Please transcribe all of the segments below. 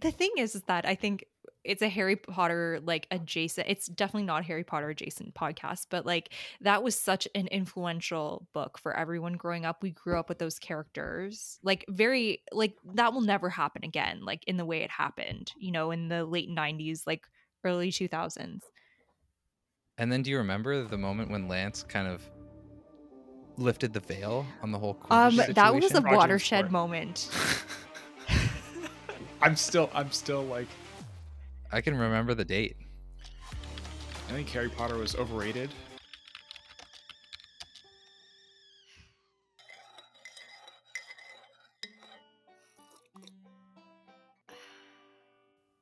the thing is, is that I think it's a Harry Potter like adjacent. It's definitely not Harry Potter adjacent podcast, but like that was such an influential book for everyone growing up. We grew up with those characters, like very like that will never happen again, like in the way it happened, you know, in the late '90s, like early 2000s. And then, do you remember the moment when Lance kind of lifted the veil on the whole? Um, Quidditch that was a? Roger watershed Sport. moment. I'm still, I'm still like, I can remember the date. I think Harry Potter was overrated.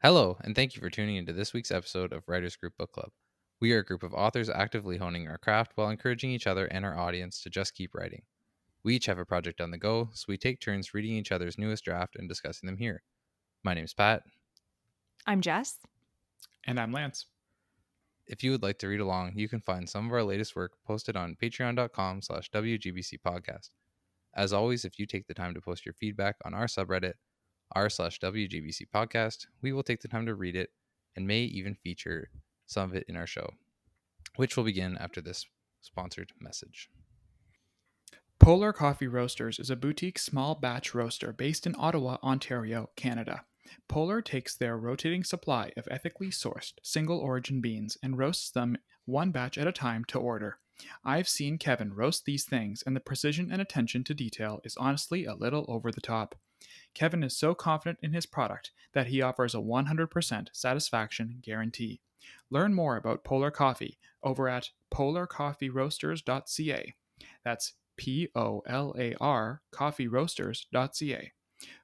Hello, and thank you for tuning into this week's episode of Writers Group Book Club. We are a group of authors actively honing our craft while encouraging each other and our audience to just keep writing. We each have a project on the go, so we take turns reading each other's newest draft and discussing them here. My name's Pat. I'm Jess. And I'm Lance. If you would like to read along, you can find some of our latest work posted on patreon.com slash WGBC podcast. As always, if you take the time to post your feedback on our subreddit, r slash WGBC podcast, we will take the time to read it and may even feature some of it in our show, which will begin after this sponsored message. Polar Coffee Roasters is a boutique small batch roaster based in Ottawa, Ontario, Canada. Polar takes their rotating supply of ethically sourced single origin beans and roasts them one batch at a time to order. I've seen Kevin roast these things, and the precision and attention to detail is honestly a little over the top. Kevin is so confident in his product that he offers a 100% satisfaction guarantee. Learn more about Polar Coffee over at polarcoffeeroasters.ca. That's P O L A R coffeeroasters.ca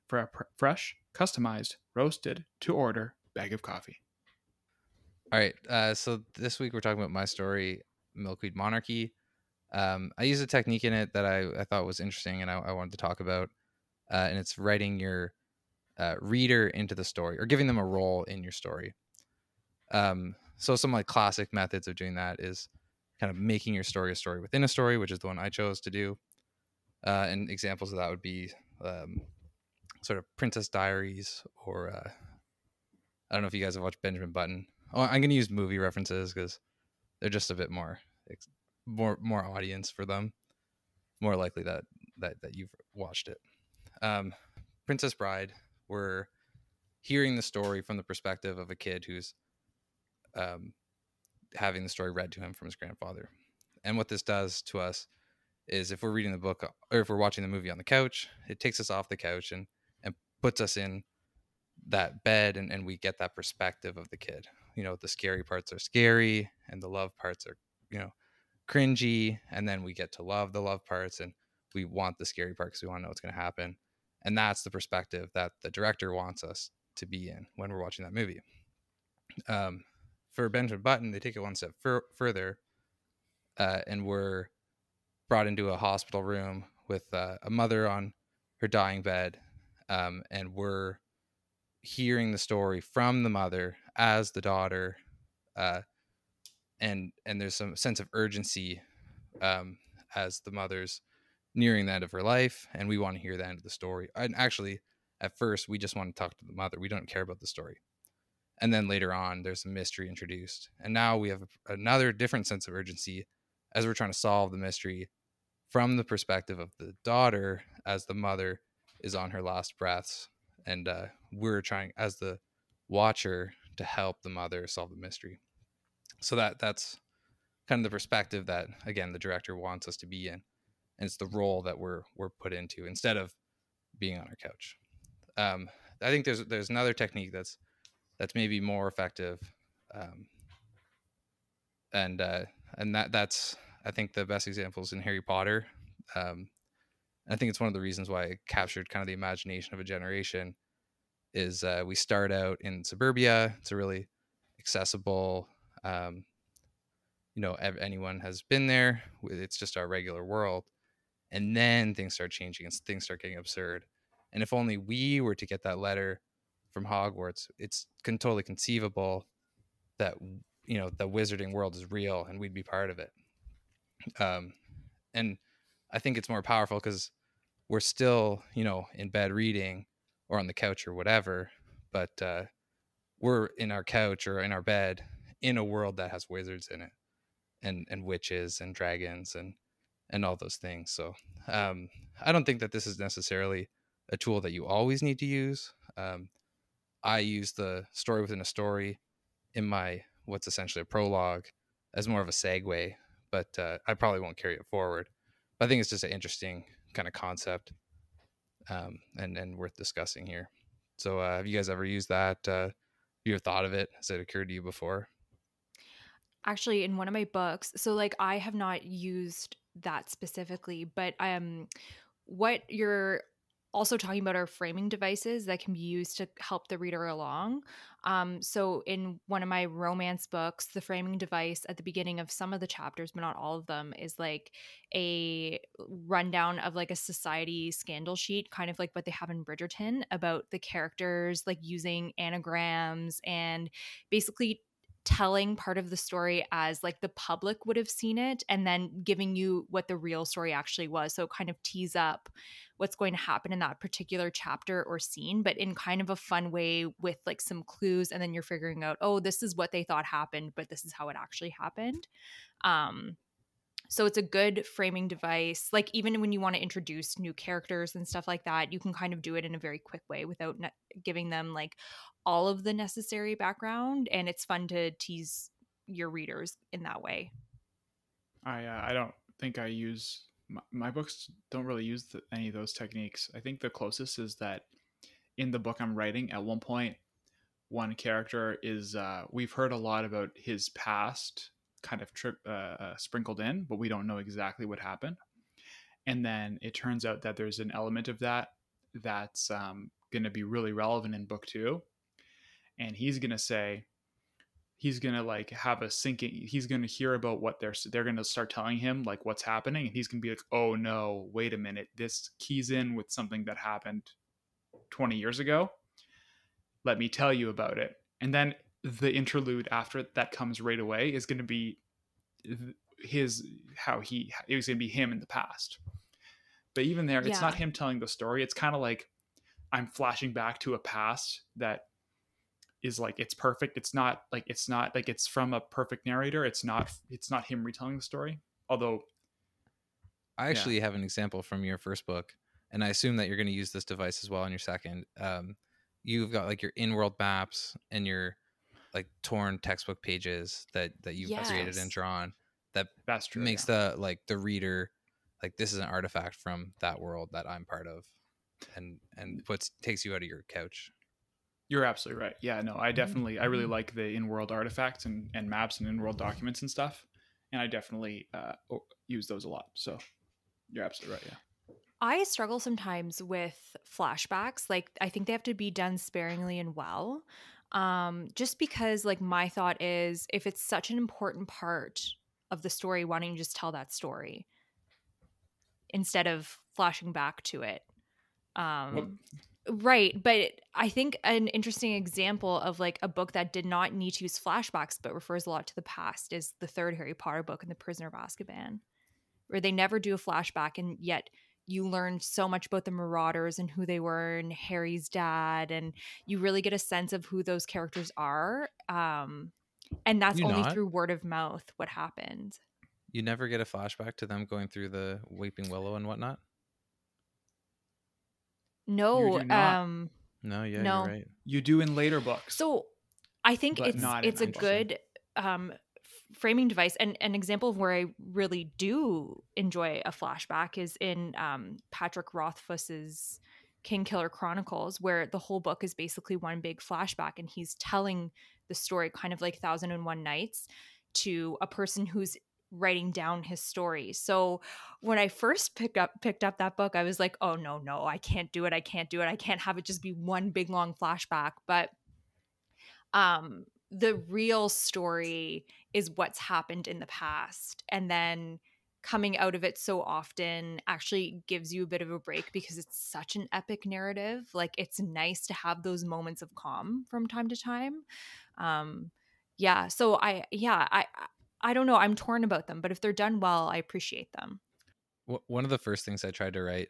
for a pr- fresh, customized, roasted to order bag of coffee. All right. Uh, so this week we're talking about my story, Milkweed Monarchy. Um, I used a technique in it that I, I thought was interesting and I, I wanted to talk about. Uh, and it's writing your uh, reader into the story or giving them a role in your story. Um, so some like classic methods of doing that is kind of making your story a story within a story, which is the one I chose to do. Uh, and examples of that would be um, sort of Princess Diaries or uh, I don't know if you guys have watched Benjamin Button. Oh, I'm going to use movie references because they're just a bit more more more audience for them. More likely that that that you've watched it. Um, Princess Bride. We're hearing the story from the perspective of a kid who's um, having the story read to him from his grandfather. And what this does to us is if we're reading the book or if we're watching the movie on the couch, it takes us off the couch and and puts us in that bed and, and we get that perspective of the kid. You know, the scary parts are scary and the love parts are, you know, cringy. And then we get to love the love parts and we want the scary part because we want to know what's going to happen. And that's the perspective that the director wants us to be in when we're watching that movie. Um, for Benjamin Button, they take it one step fur- further uh, and we're brought into a hospital room with uh, a mother on her dying bed. Um, and we're hearing the story from the mother as the daughter uh, and and there's some sense of urgency um, as the mother's nearing the end of her life and we want to hear the end of the story and actually at first we just want to talk to the mother we don't care about the story and then later on there's a mystery introduced and now we have another different sense of urgency as we're trying to solve the mystery from the perspective of the daughter as the mother is on her last breaths and uh, we're trying as the watcher to help the mother solve the mystery. So that that's kind of the perspective that again the director wants us to be in and it's the role that we're we're put into instead of being on our couch. Um, i think there's there's another technique that's that's maybe more effective um, and uh, and that that's i think the best examples in harry potter um, I think it's one of the reasons why it captured kind of the imagination of a generation. Is uh, we start out in suburbia. It's a really accessible. Um, you know, ev- anyone has been there. It's just our regular world, and then things start changing and things start getting absurd. And if only we were to get that letter from Hogwarts, it's con- totally conceivable that you know the wizarding world is real and we'd be part of it. Um, and I think it's more powerful because we're still, you know, in bed reading or on the couch or whatever, but uh, we're in our couch or in our bed in a world that has wizards in it and and witches and dragons and and all those things so um, i don't think that this is necessarily a tool that you always need to use um, i use the story within a story in my what's essentially a prologue as more of a segue but uh, i probably won't carry it forward. But i think it's just an interesting kind of concept um, and and worth discussing here. So uh, have you guys ever used that uh, you ever thought of it? Has it occurred to you before? Actually in one of my books so like i have not used that specifically but um what you're also talking about our framing devices that can be used to help the reader along. Um, so in one of my romance books the framing device at the beginning of some of the chapters but not all of them is like a rundown of like a society scandal sheet kind of like what they have in bridgerton about the characters like using anagrams and basically telling part of the story as like the public would have seen it and then giving you what the real story actually was. So kind of tease up what's going to happen in that particular chapter or scene but in kind of a fun way with like some clues and then you're figuring out oh this is what they thought happened but this is how it actually happened. Um so it's a good framing device like even when you want to introduce new characters and stuff like that you can kind of do it in a very quick way without ne- giving them like all of the necessary background and it's fun to tease your readers in that way I uh, I don't think I use my, my books don't really use the, any of those techniques. I think the closest is that in the book I'm writing, at one point, one character is uh, we've heard a lot about his past, kind of tri- uh, uh, sprinkled in, but we don't know exactly what happened. And then it turns out that there's an element of that that's um, going to be really relevant in book two. And he's going to say, he's gonna like have a sinking he's gonna hear about what they're they're gonna start telling him like what's happening and he's gonna be like oh no wait a minute this keys in with something that happened 20 years ago let me tell you about it and then the interlude after that comes right away is gonna be his how he it was gonna be him in the past but even there it's not him telling the story it's kind of like i'm flashing back to a past that is like it's perfect it's not like it's not like it's from a perfect narrator it's not it's not him retelling the story although I actually have an example from your first book, and I assume that you're going to use this device as well in your second. Um, you've got like your in-world maps and your like torn textbook pages that that you've created and drawn that that's true makes yeah. the like the reader like this is an artifact from that world that I'm part of, and and puts takes you out of your couch. you're absolutely right yeah no i definitely i really Mhm. like the in-world artifacts and, and maps and in-world documents and stuff and i definitely uh, use those a lot so you're absolutely right yeah I struggle sometimes with flashbacks. Like I think they have to be done sparingly and well. Um, just because like my thought is if it's such an important part of the story, why don't you just tell that story instead of flashing back to it? Um Right, but I think an interesting example of like a book that did not need to use flashbacks but refers a lot to the past is the third Harry Potter book and The Prisoner of Azkaban, where they never do a flashback and yet you learn so much about the Marauders and who they were and Harry's dad and you really get a sense of who those characters are. Um and that's You only not? through word of mouth what happened. You never get a flashback to them going through the Weeping Willow and whatnot. No, um No, yeah, No. you're right. you do in later books So I think But it's not it's a good um, f- framing device, and an example of where I really do enjoy a flashback is in um, Patrick Rothfuss's Kingkiller Chronicles, where the whole book is basically one big flashback, and he's telling the story kind of like Thousand and One Nights to a person who's writing down his story. So when I first picked up picked up that book, I was like, "Oh no, no, I can't do it. I can't do it. I can't have it just be one big long flashback." But um the real story is what's happened in the past and then coming out of it so often actually gives you a bit of a break because it's such an epic narrative. Like it's nice to have those moments of calm from time to time. Um yeah so i yeah i i don't know i'm torn about them but if they're done well i appreciate them. One of the first things I tried to write,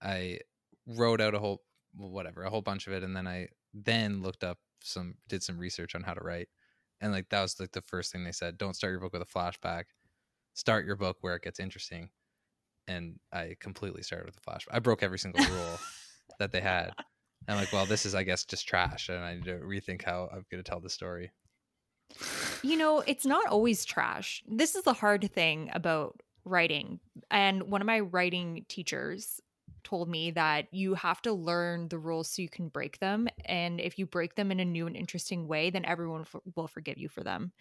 I wrote out a whole whatever a whole bunch of it and then i then looked up some did some research on how to write and like that was like the first thing they said don't start your book with a flashback start your book where it gets interesting and i completely started with a flashback i broke every single rule that they had and i'm like well this is i guess just trash and i need to rethink how i'm going to tell the story you know, it's not always trash. This is the hard thing about writing. And one of my writing teachers told me that you have to learn the rules so you can break them. And if you break them in a new and interesting way, then everyone f- will forgive you for them.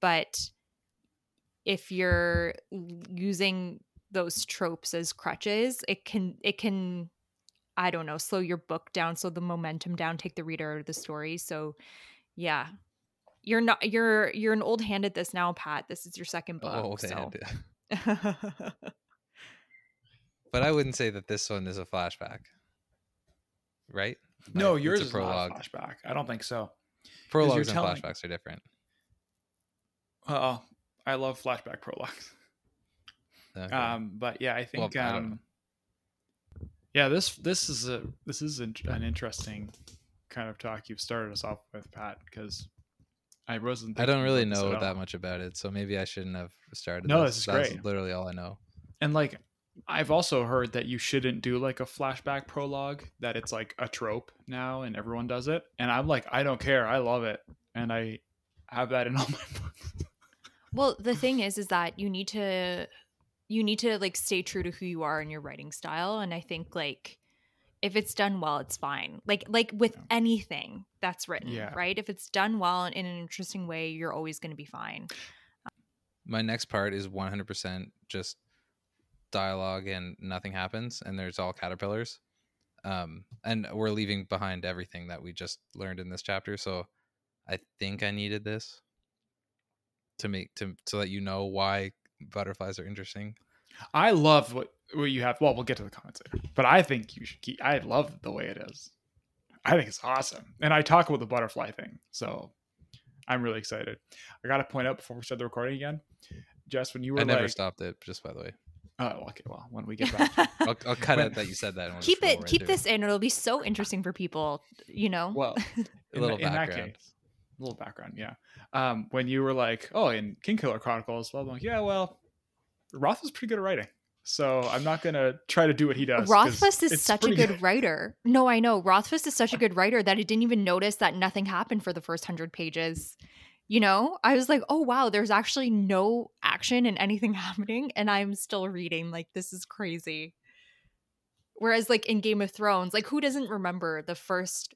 But if you're using those tropes as crutches, it can, it can, I don't know, slow your book down, slow the momentum down, take the reader out of the story. So, yeah, you're not you're you're an old hand at this now, Pat. This is your second book. oh so. but i wouldn't say that this one is a flashback right No, Like, it's yours is not a flashback. I don't think so. prologues and telling- flashbacks are different oh, I love flashback prologues. Okay. Um, but yeah, I think I don't um, yeah, this this is a this is an, interesting kind of talk you've started us off with, Pat, because I wasn't. I don't really about this at know that much about it, so maybe I shouldn't have started. No, this, this is That's great. literally all I know. And like, I've also heard that you shouldn't do like a flashback prologue. That it's like a trope now, and everyone does it. And I'm like, I don't care. I love it, and I have that in all my books. Well, the thing is, is that you need to, you need to like stay true to who you are in your writing style, and I think like if it's done well, it's fine. Like like with Yeah. anything that's written, Yeah. right? If it's done well and in an interesting way, you're always going to be fine. My next part is 100% just dialogue and nothing happens, and there's all caterpillars. Um, and we're leaving behind everything that we just learned in this chapter. So I think I needed this to make to so that you know why butterflies are interesting. I love what what you have. Well, we'll get to the comments later, but I think you should keep. I love the way it is. I think it's awesome, and I talk about the butterfly thing, so I'm really excited. I got to point out before we start the recording again, Jess, when you were I never like, stopped it, just by the way. Oh, okay, well, when we get back, I'll, I'll cut When- out that you said that. and we'll keep it, keep this in. It'll be so interesting for people. You know. well, A in, little in that background. case, a little background, yeah. Um, when you were like, oh, in Kingkiller Chronicles, well, I'm like, yeah, well, Roth is pretty good at writing, so I'm not gonna try to do what he does. 'cause Rothfuss is such a pretty good writer. No, I know. Rothfuss is such a good writer that I didn't even notice that nothing happened for the first hundred pages. You know, I was like, oh, wow, there's actually no action and anything happening. And I'm still reading. Like, this is crazy. Whereas, like, in Game of Thrones, like, who doesn't remember the first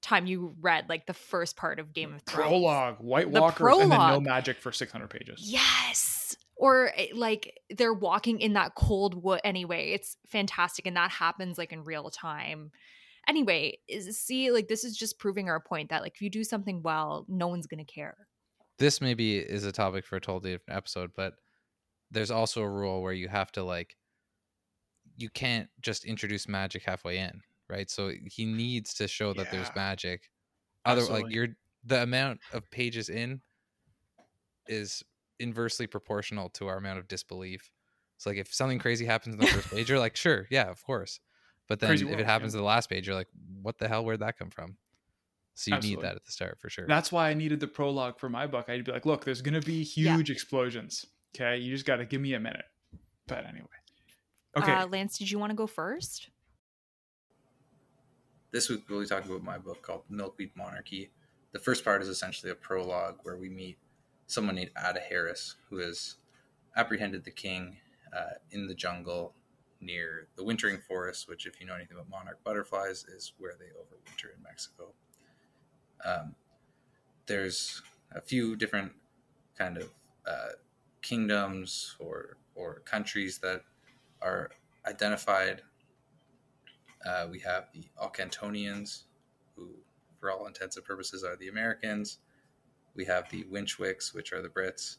time you read, like, the first part of Game of Thrones? prologue, White The Walkers, and then no magic for 600 pages. Yes. Or eh, like they're walking in that cold wood anyway. It's fantastic and that happens like in real time. Anyway, is see like this is just proving our point that like if you do something well, no one's going to care. This maybe is a topic for a totally different episode, but there's also a rule where you have to like you can't just introduce magic halfway in, right? So he needs to show that there's magic. Other like you're the amount of pages in is inversely proportional to our amount of disbelief. It's like if something crazy happens in the first page, you're like, sure, yeah, of course. But then Crazy if world, it happens yeah. to the last page, you're like, what the hell? Where'd that come from? So you Absolutely. need that at the start for sure. That's why I needed the prologue for my book. I'd be like, look, there's going to be Yeah. huge explosions. Okay. You just got to give me a minute. But anyway. Okay. Uh, Lance, did you want to go first? This week we'll be talking about my book called Milkweed Monarchy. The first part is essentially a prologue where we meet someone named Ada Harris, who has apprehended the king uh, in the jungle near the wintering forest, which, if you know anything about monarch butterflies, is where they overwinter in Mexico. Um, there's a few different kind of uh, kingdoms or or countries that are identified uh, we have the Alcantonians, who, for all intents and purposes, are the Americans. We have the Winchwicks, which are the Brits.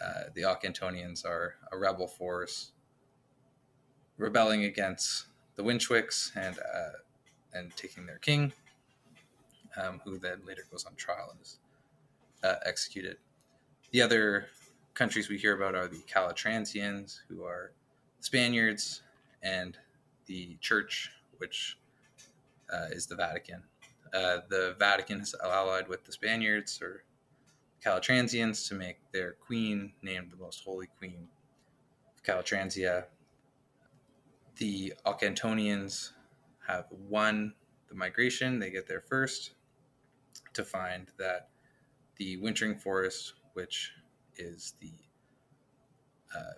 Uh, the Alcantonians are a rebel force rebelling against the Winchwicks and uh, and taking their king, um, who then later goes on trial and is uh, executed. The other countries we hear about are the Calotransians, who are Spaniards, and the church, which uh, is the Vatican. Uh, the Vatican is allied with the Spaniards or Calotransians to make their queen named the Most Holy Queen of Calotransia. The Alcantonians have won the migration. They get there first to find that the wintering forest, which is the uh,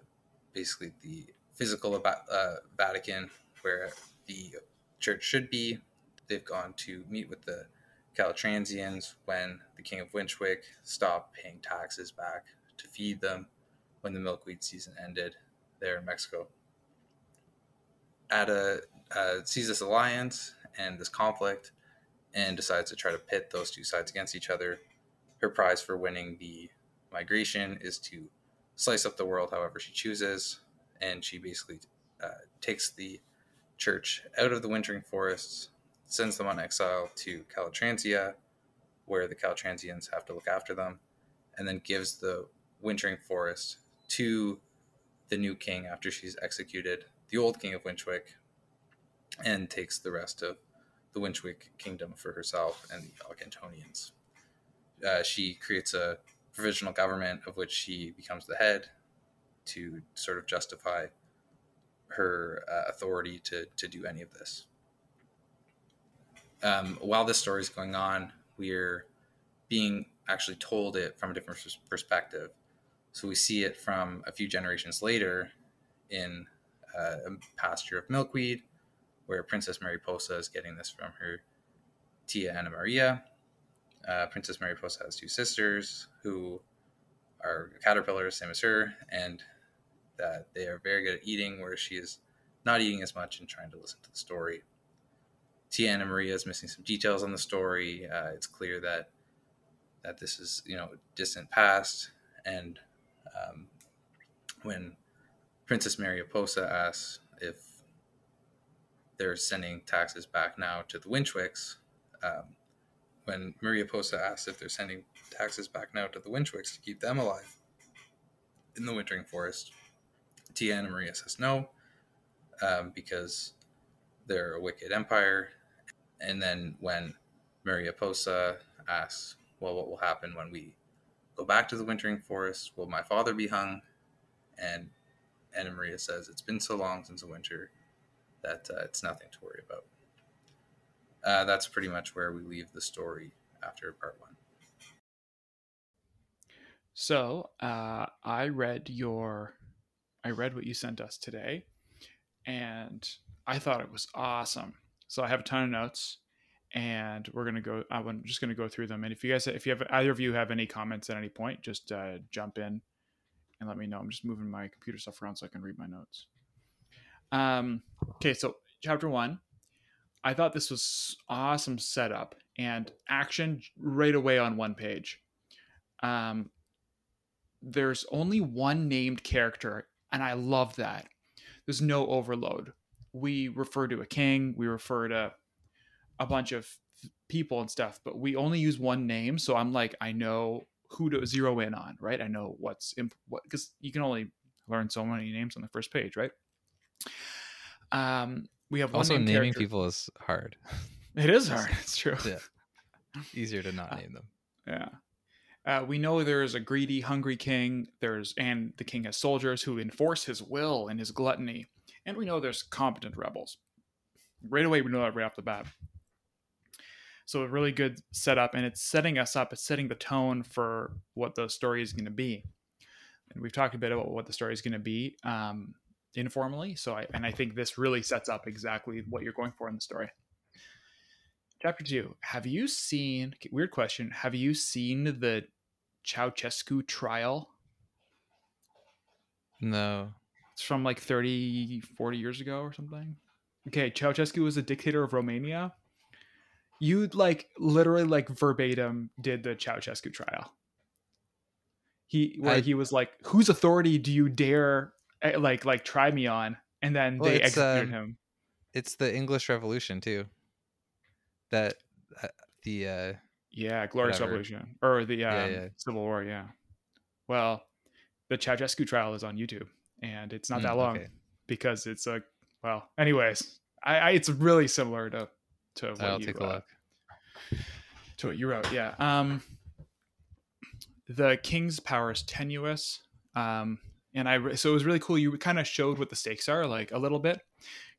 basically the physical uh, Vatican where the church should be, they've gone to meet with the Calotransians when the King of Winchwick stopped paying taxes back to feed them when the milkweed season ended there in Mexico. Ada uh, sees this alliance and this conflict and decides to try to pit those two sides against each other. Her prize for winning the migration is to slice up the world however she chooses, and she basically uh, takes the church out of the wintering forests, sends them on exile to Calotransia, where the Calotransians have to look after them, and then gives the wintering forest to the new king after she's executed the old king of Winchwick, and takes the rest of the Winchwick kingdom for herself and the Alcantonians. Uh, she creates a provisional government of which she becomes the head to sort of justify her uh, authority to, to do any of this. Um, while this story is going on, we're being actually told it from a different perspective. So we see it from a few generations later in uh, a pasture of milkweed, where Princess Mariposa is getting this from her tia Anna Maria. Uh, Princess Mariposa has two sisters who are caterpillars, same as her, and that they are very good at eating, where she is not eating as much and trying to listen to the story. Tia Anna Maria is missing some details on the story. Uh, it's clear that that this is you know distant past, and um, when Princess Mariposa asks if they're sending taxes back now to the Winchwicks, um, when Mariposa asks if they're sending taxes back now to the Winchwicks to keep them alive in the wintering forest, Tia Anna Maria says no, um, because they're a wicked empire. And then when Mariposa asks, well, what will happen when we go back to the wintering forest? Will my father be hung? And Anna Maria says, it's been so long since the winter that uh, it's nothing to worry about. Uh, that's pretty much where we leave the story after part one. So uh, I read your I read what you sent us today, and I thought it was awesome. So I have a ton of notes, and we're gonna go. I'm just gonna go through them. And if you guys, if you have either of you have any comments at any point, just uh, jump in and let me know. I'm just moving my computer stuff around so I can read my notes. Um, okay, so chapter one. I thought this was awesome setup and action right away on one page. Um, there's only one named character and I love that. There's no overload. We refer to a king, we refer to a bunch of people and stuff, but we only use one name. So I'm like, I know who to zero in on, right? I know what's imp- what because you can only learn so many names on the first page, right? Um, we have also naming character. people is hard. It is hard. It's true. Yeah, easier to not uh, name them. Yeah. Uh, we know there is a greedy, hungry king. There's and the king has soldiers who enforce his will and his gluttony, and we know there's competent rebels. Right away, we know that right off the bat. So a really good setup, and it's setting us up. It's setting the tone for what the story is going to be. And we've talked a bit about what the story is going to be um, informally. So I and I think this really sets up exactly what you're going for in the story. Chapter two. Have you seen, weird question, have you seen the Ceausescu trial? No. It's from like 30, 40 years ago or something. Okay, Ceausescu was a dictator of Romania. You like literally like verbatim did the Ceausescu trial. He where I, he was like, "Whose authority do you dare like like try me on?" And then well, they executed um, him. It's the English Revolution too that uh, the uh yeah glorious whatever. revolution or the um, yeah, yeah. civil war yeah well the Ceausescu trial is on youtube and it's not mm, that long okay. because it's a well anyways I, I, it's really similar to to what I'll you, take a uh, look. to what you wrote. Yeah. Um, the king's power is tenuous. Um, and I so it was really cool. You kind of showed what the stakes are, like a little bit.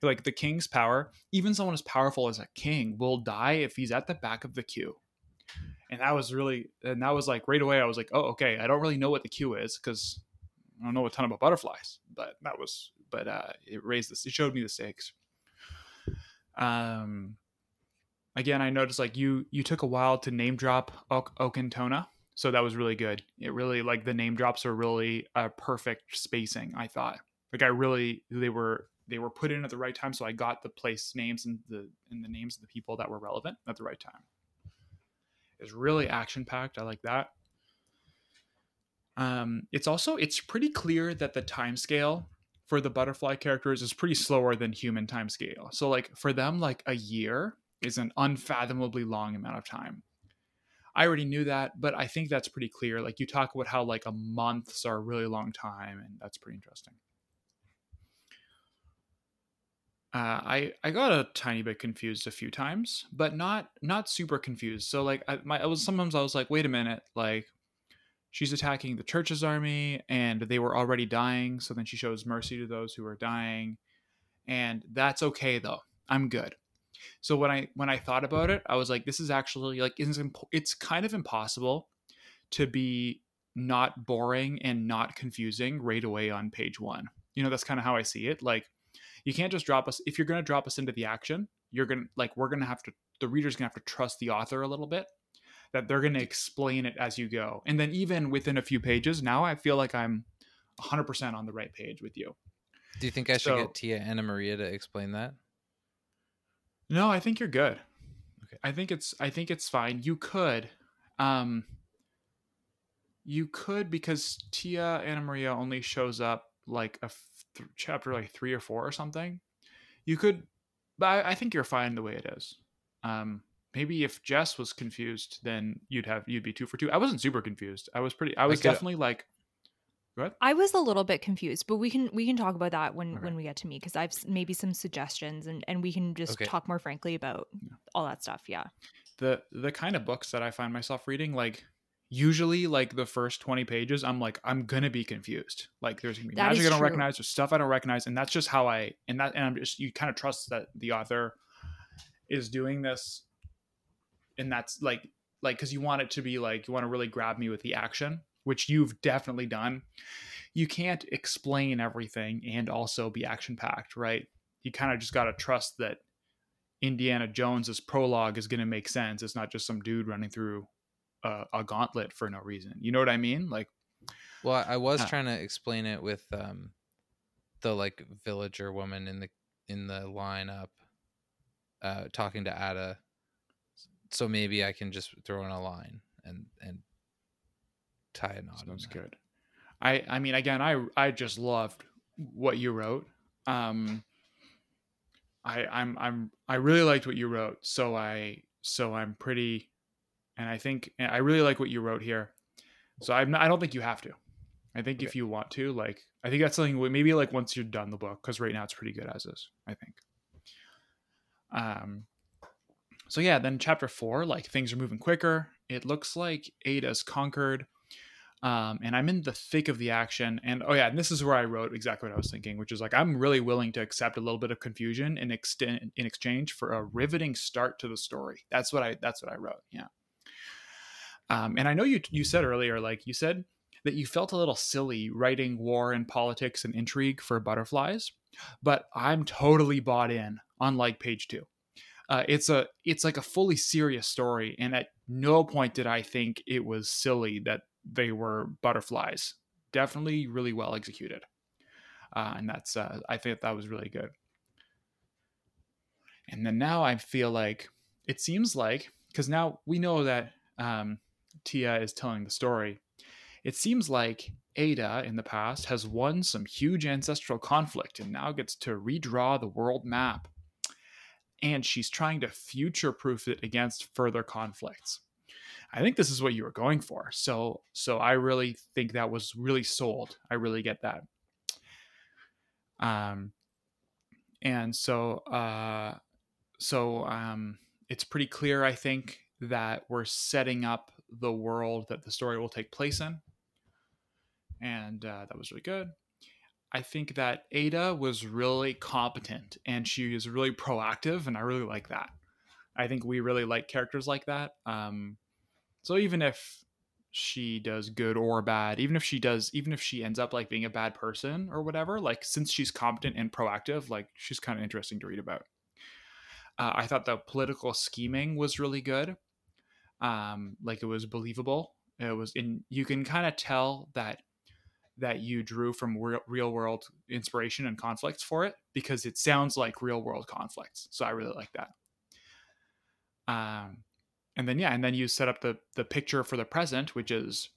Like the king's power, even someone as powerful as a king will die if he's at the back of the queue. And that was really, and that was like right away. I was like, oh, okay. I don't really know what the queue is because I don't know a ton about butterflies, but that was, but uh, it raised this. It showed me the stakes. Um, again, I noticed like you you took a while to name drop ok- Okintona, so that was really good. It really like the name drops are really a perfect spacing. I thought like I really they were they were put in at the right time, so I got the place names and the and the names of the people that were relevant at the right time. It's really action packed. I like that. Um, it's also it's pretty clear that the time scale for the butterfly characters is pretty slower than human time scale. So like for them, like a year is an unfathomably long amount of time. I already knew that, but I think that's pretty clear. Like you talk about how like a months are a really long time, and that's pretty interesting. Uh, I I got a tiny bit confused a few times, but not not super confused. So like I, my I was sometimes I was like, wait a minute, like she's attacking the church's army, and they were already dying. So then she shows mercy to those who are dying, and that's okay though. I'm good. So when I when I thought about it, I was like, this is actually like it's, it's kind of impossible to be not boring and not confusing right away on page one. You know, that's kind of how I see it. Like you can't just drop us if you're going to drop us into the action, you're going to like we're going to have to the reader's going to have to trust the author a little bit that they're going to explain it as you go. And then even within a few pages, now I feel like I'm 100% on the right page with you. Do you think I should So- get Tia Anna Maria to explain that? No, I think you're good. Okay. I think it's I think it's fine. You could um you could because Tia Anna Maria only shows up like a th- chapter like 3 or 4 or something. You could but I, I think you're fine the way it is. Um maybe if Jess was confused then you'd have you'd be 2 for 2. I wasn't super confused. I was pretty I was could- definitely like what? I was a little bit confused, but we can we can talk about that when Okay. when we get to me because I've maybe some suggestions and and we can just Okay. talk more frankly about Yeah. all that stuff. Yeah. the the kind of books that I find myself reading, like usually like the first 20 pages, I'm like, I'm gonna be confused. Like there's gonna be That magic I don't true. recognize, there's stuff I don't recognize, and that's just how I and that and I'm just you kind of trust that the author is doing this and that's like like because you want it to be like you want to really grab me with the action, which you've definitely done. You can't explain everything and also be action packed, right? You kind of just gotta trust that Indiana Jones's prologue is going to make sense. It's not just some dude running through a, a gauntlet for no reason. You know what I mean? Like, Well, I was Ah. trying to explain it with um the like villager woman in the in the lineup uh talking to Ada. So maybe I can just throw in a line and and tie a knot. sounds good. I I mean, again, I I just loved what you wrote. Um, I I'm I'm I really liked what you wrote. So I so I'm pretty, and I think and I really like what you wrote here. So I'm not, I don't think you have to. I think if you want to, like, I think that's something maybe like once you're done the book, because right now it's pretty good as is. I think. Um. So yeah, then chapter four, like things are moving quicker. It looks like Ada's conquered. Um, and I'm in the thick of the action. And oh yeah, and this is where I wrote exactly what I was thinking, which is like I'm really willing to accept a little bit of confusion in extent in exchange for a riveting start to the story. That's what I that's what I wrote. Yeah. Um, and I know you you said earlier, like you said that you felt a little silly writing war and politics and intrigue for butterflies, but I'm totally bought in. Unlike page two, uh, it's a it's like a fully serious story, and at no point did I think it was silly that they were butterflies. Definitely really well executed, uh, and that's uh, I think that was really good. And then now I feel like it seems like because now we know that um, Tia is telling the story. It seems like Ada in the past has won some huge ancestral conflict and now gets to redraw the world map. And she's trying to future proof it against further conflicts. I think this is what you were going for. So so I really think that was really sold. I really get that. Um and so uh so um, it's pretty clear, I think, that we're setting up the world that the story will take place in, and uh, that was really good. I think that Ada was really competent and she is really proactive, and I really like that. I think we really like characters like that. Um, so even if she does good or bad, even if she does, even if she ends up like being a bad person or whatever, like since she's competent and proactive, like she's kind of interesting to read about. Uh, I thought the political scheming was really good. Um, like it was believable. It was in you can kind of tell that that you drew from real, real world inspiration and conflicts for it because it sounds like real world conflicts. So I really like that. Um, and then yeah, and then you set up the the picture for the present, which is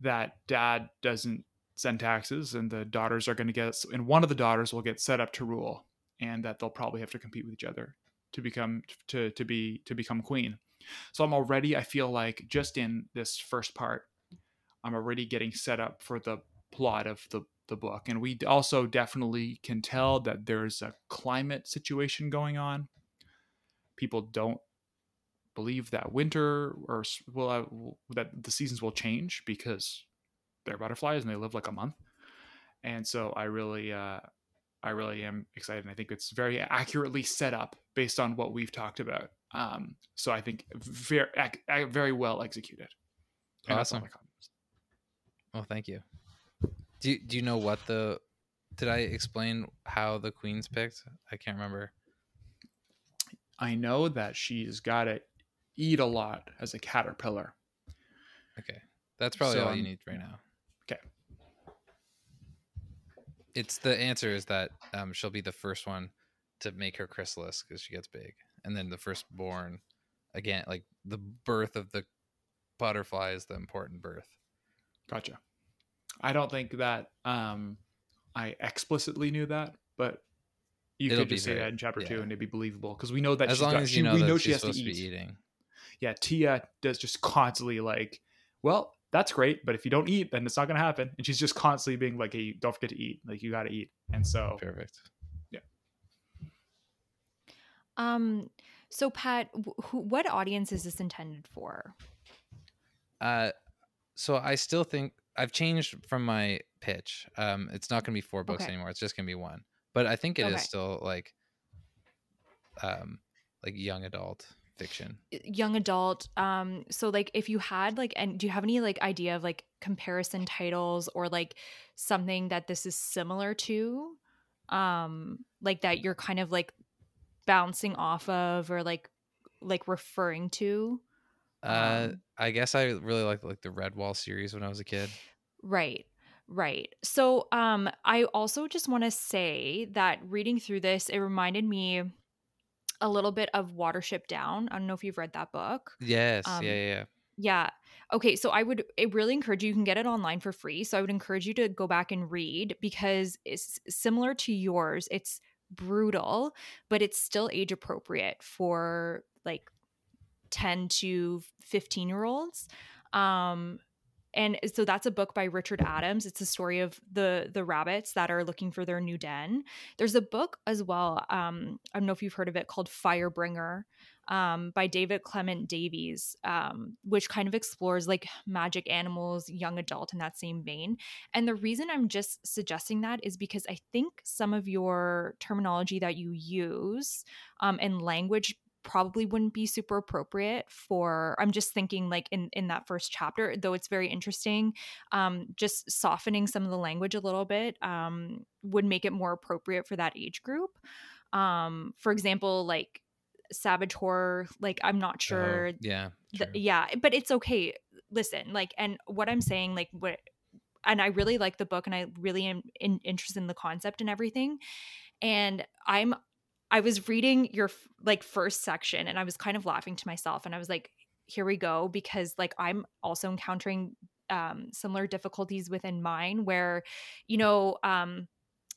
that dad doesn't send taxes, and the daughters are going to get, and one of the daughters will get set up to rule, and that they'll probably have to compete with each other to become to to be to become queen. So I'm already I feel like just in this first part, I'm already getting set up for the plot of the the book, and we also definitely can tell that there's a climate situation going on. People don't believe that winter or will uh, that the seasons will change because they're butterflies and they live like a month. And so I really uh, I really am excited. And I think it's very accurately set up based on what we've talked about. Um, so I think very very well executed. And awesome. Well, thank you. Do you, do you know what the did I explain how the queen's picked? I can't remember. I know that she's got to eat a lot as a caterpillar. Okay. That's probably so, all you need right now. Okay. It's the answer is that um, she'll be the first one to make her chrysalis because she gets big, and then the firstborn, again, like the birth of the butterfly is the important birth. Gotcha. I don't think that um, I explicitly knew that, but you It'll could just say very, that in chapter yeah. two and it'd be believable because we know that as long got, as you know we know she has to eat. eating yeah, Tia does just constantly like, well, that's great, but if you don't eat, then it's not going to happen. And she's just constantly being like, hey, don't forget to eat. Like, you got to eat. And so, perfect. Yeah. Um, so Pat, wh- what audience is this intended for? Uh, so I still think I've changed from my pitch. Um, it's not going to be four books okay. anymore. It's just going to be one. But I think it okay. is still like, um, like young adult fiction. Young adult um so like if you had like and do you have any like idea of like comparison titles or like something that this is similar to um like that you're kind of like bouncing off of or like like referring to? Uh um, i guess i really liked like the redwall series when i was a kid. Right right. So um i also just want to say that reading through this it reminded me a little bit of Watership Down. I don't know if you've read that book. Yes. Um, yeah, yeah. Yeah. Okay, so I would I really encourage you. You can get it online for free. So I would encourage you to go back and read because it's similar to yours. It's brutal, but it's still age appropriate for like 10 to 15 year olds. Um, and so that's a book by Richard Adams. It's a story of the the rabbits that are looking for their new den. There's a book as well. Um, I don't know if you've heard of it called Firebringer um, by David Clement Davies, um, which kind of explores like magic animals, young adult in that same vein. And the reason I'm just suggesting that is because I think some of your terminology that you use um, and language probably wouldn't be super appropriate for i'm just thinking like in in that first chapter though it's very interesting um just softening some of the language a little bit um would make it more appropriate for that age group. Um for example like saboteur like i'm not oh, sure oh, yeah th- yeah but it's okay listen like and what i'm saying like what and i really like the book and i really am in, interested in the concept and everything and i'm I was reading your like first section and I was kind of laughing to myself and I was like, here we go because like I'm also encountering um, similar difficulties within mine where, you know, um,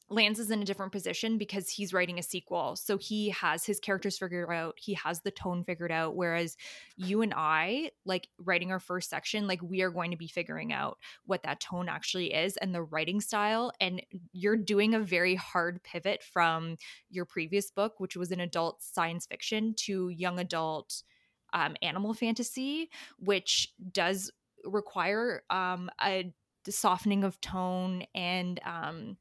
Lance is in a different position because he's writing a sequel. So he has his characters figured out, he has the tone figured out. Whereas you and I, like writing our first section, like we are going to be figuring out what that tone actually is and the writing style. And you're doing a very hard pivot from your previous book, which was an adult science fiction, to young adult um, animal fantasy, which does require um, a softening of tone and um,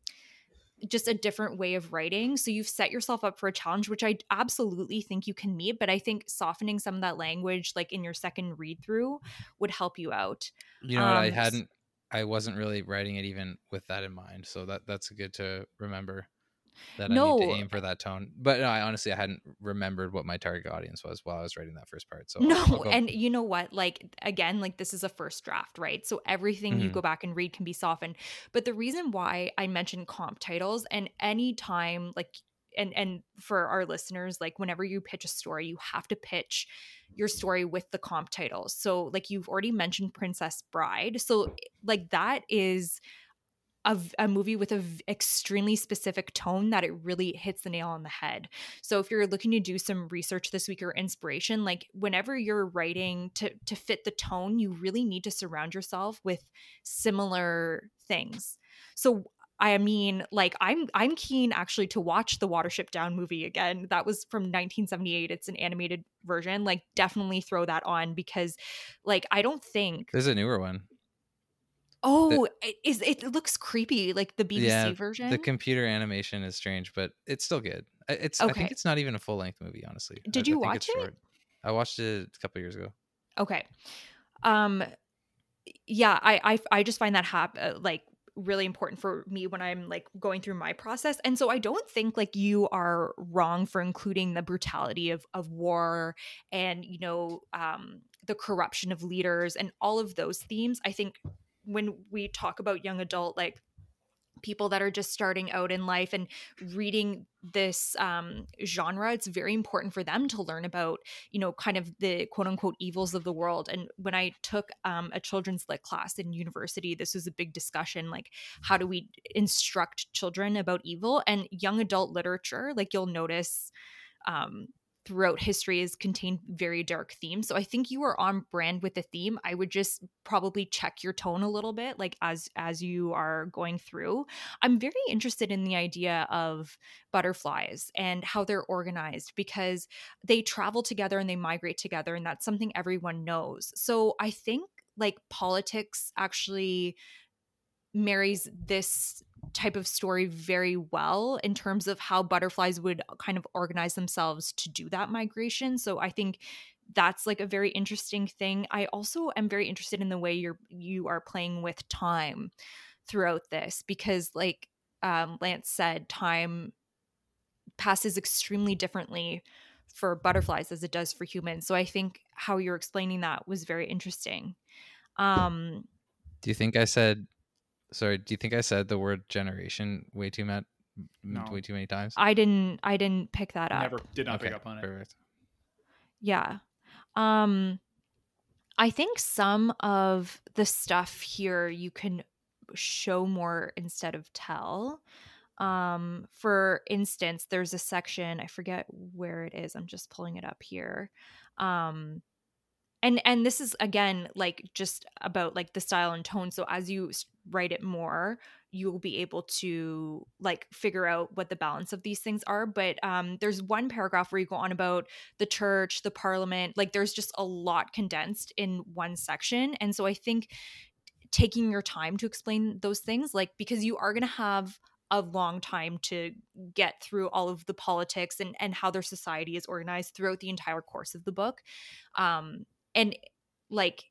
just a different way of writing. So you've set yourself up for a challenge, which I absolutely think you can meet. But I think softening some of that language, like in your second read through, would help you out. You know, um, I hadn't, I wasn't really writing it even with that in mind. So that that's good to remember that no. I need to aim for that tone. But no, I honestly I hadn't remembered what my target audience was while I was writing that first part. So no, I'll, I'll and you know what? Like again, like this is a first draft, right? So everything mm-hmm. you go back and read can be softened. But the reason why I mentioned comp titles and any time like and and for our listeners like whenever you pitch a story you have to pitch your story with the comp titles so like you've already mentioned princess bride so like that is a, a movie with an extremely specific tone that it really hits the nail on the head. So if you're looking to do some research this week or inspiration, like whenever you're writing to to fit the tone, you really need to surround yourself with similar things. So I mean, like I'm I'm keen actually to watch the Watership Down movie again. That was from 1978. It's an animated version. Like definitely throw that on because like I don't think There's a newer one. Oh, it is it looks creepy like the BBC yeah, version? The computer animation is strange, but it's still good. It's okay. I think it's not even a full length movie, honestly. Did I, you I watch it? Short. I watched it a couple years ago. Okay. Um yeah, I I I just find that hap- uh, like really important for me when I'm like going through my process. And so I don't think like you are wrong for including the brutality of of war and you know um the corruption of leaders and all of those themes. I think when we talk about young adult like people that are just starting out in life and reading this um, genre it's very important for them to learn about you know kind of the quote unquote evils of the world. And when i took um, a children's lit class in university this was a big discussion like how do we instruct children about evil? And young adult literature like you'll notice um, throughout history has contained very dark themes. So I think you are on brand with the theme. I would just probably check your tone a little bit like as as you are going through. I'm very interested in the idea of butterflies and how they're organized because they travel together and they migrate together and that's something everyone knows. So I think like politics actually marries this type of story very well in terms of how butterflies would kind of organize themselves to do that migration. So I think that's like a very interesting thing. I also am very interested in the way you're you are playing with time throughout this because like um, Lance said, time passes extremely differently for butterflies as it does for humans. So I think how you're explaining that was very interesting. Um, Do you think I said Sorry, do you think I said the word generation way too much, no. way too many times? I didn't. I didn't pick that up. Never did not okay, pick up on it. Perfect. Yeah. Um, I think some of the stuff here you can show more instead of tell. Um, for instance, there's a section I forget where it is. I'm just pulling it up here. Um, and and this is again like just about like the style and tone. So as you write it more you'll be able to like figure out what the balance of these things are. But um there's one paragraph where you go on about the church the parliament like there's just a lot condensed in one section. And so i think taking your time to explain those things like because you are going to have a long time to get through all of the politics and and how their society is organized throughout the entire course of the book. Um and like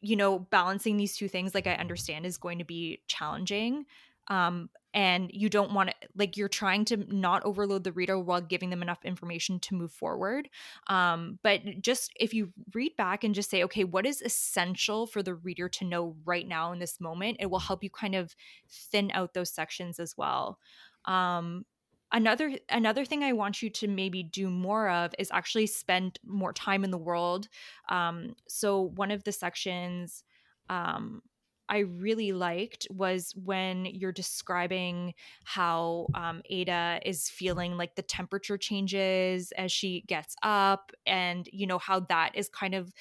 you know balancing these two things like i understand is going to be challenging um and you don't want to like you're trying to not overload the reader while giving them enough information to move forward um but just if you read back and just say okay what is essential for the reader to know right now in this moment? it will help you kind of thin out those sections as well um another another thing i want you to maybe do more of is actually spend more time in the world um, so one of the sections um, I really liked was when you're describing how um, Ada is feeling like the temperature changes as she gets up, and you know how that is kind of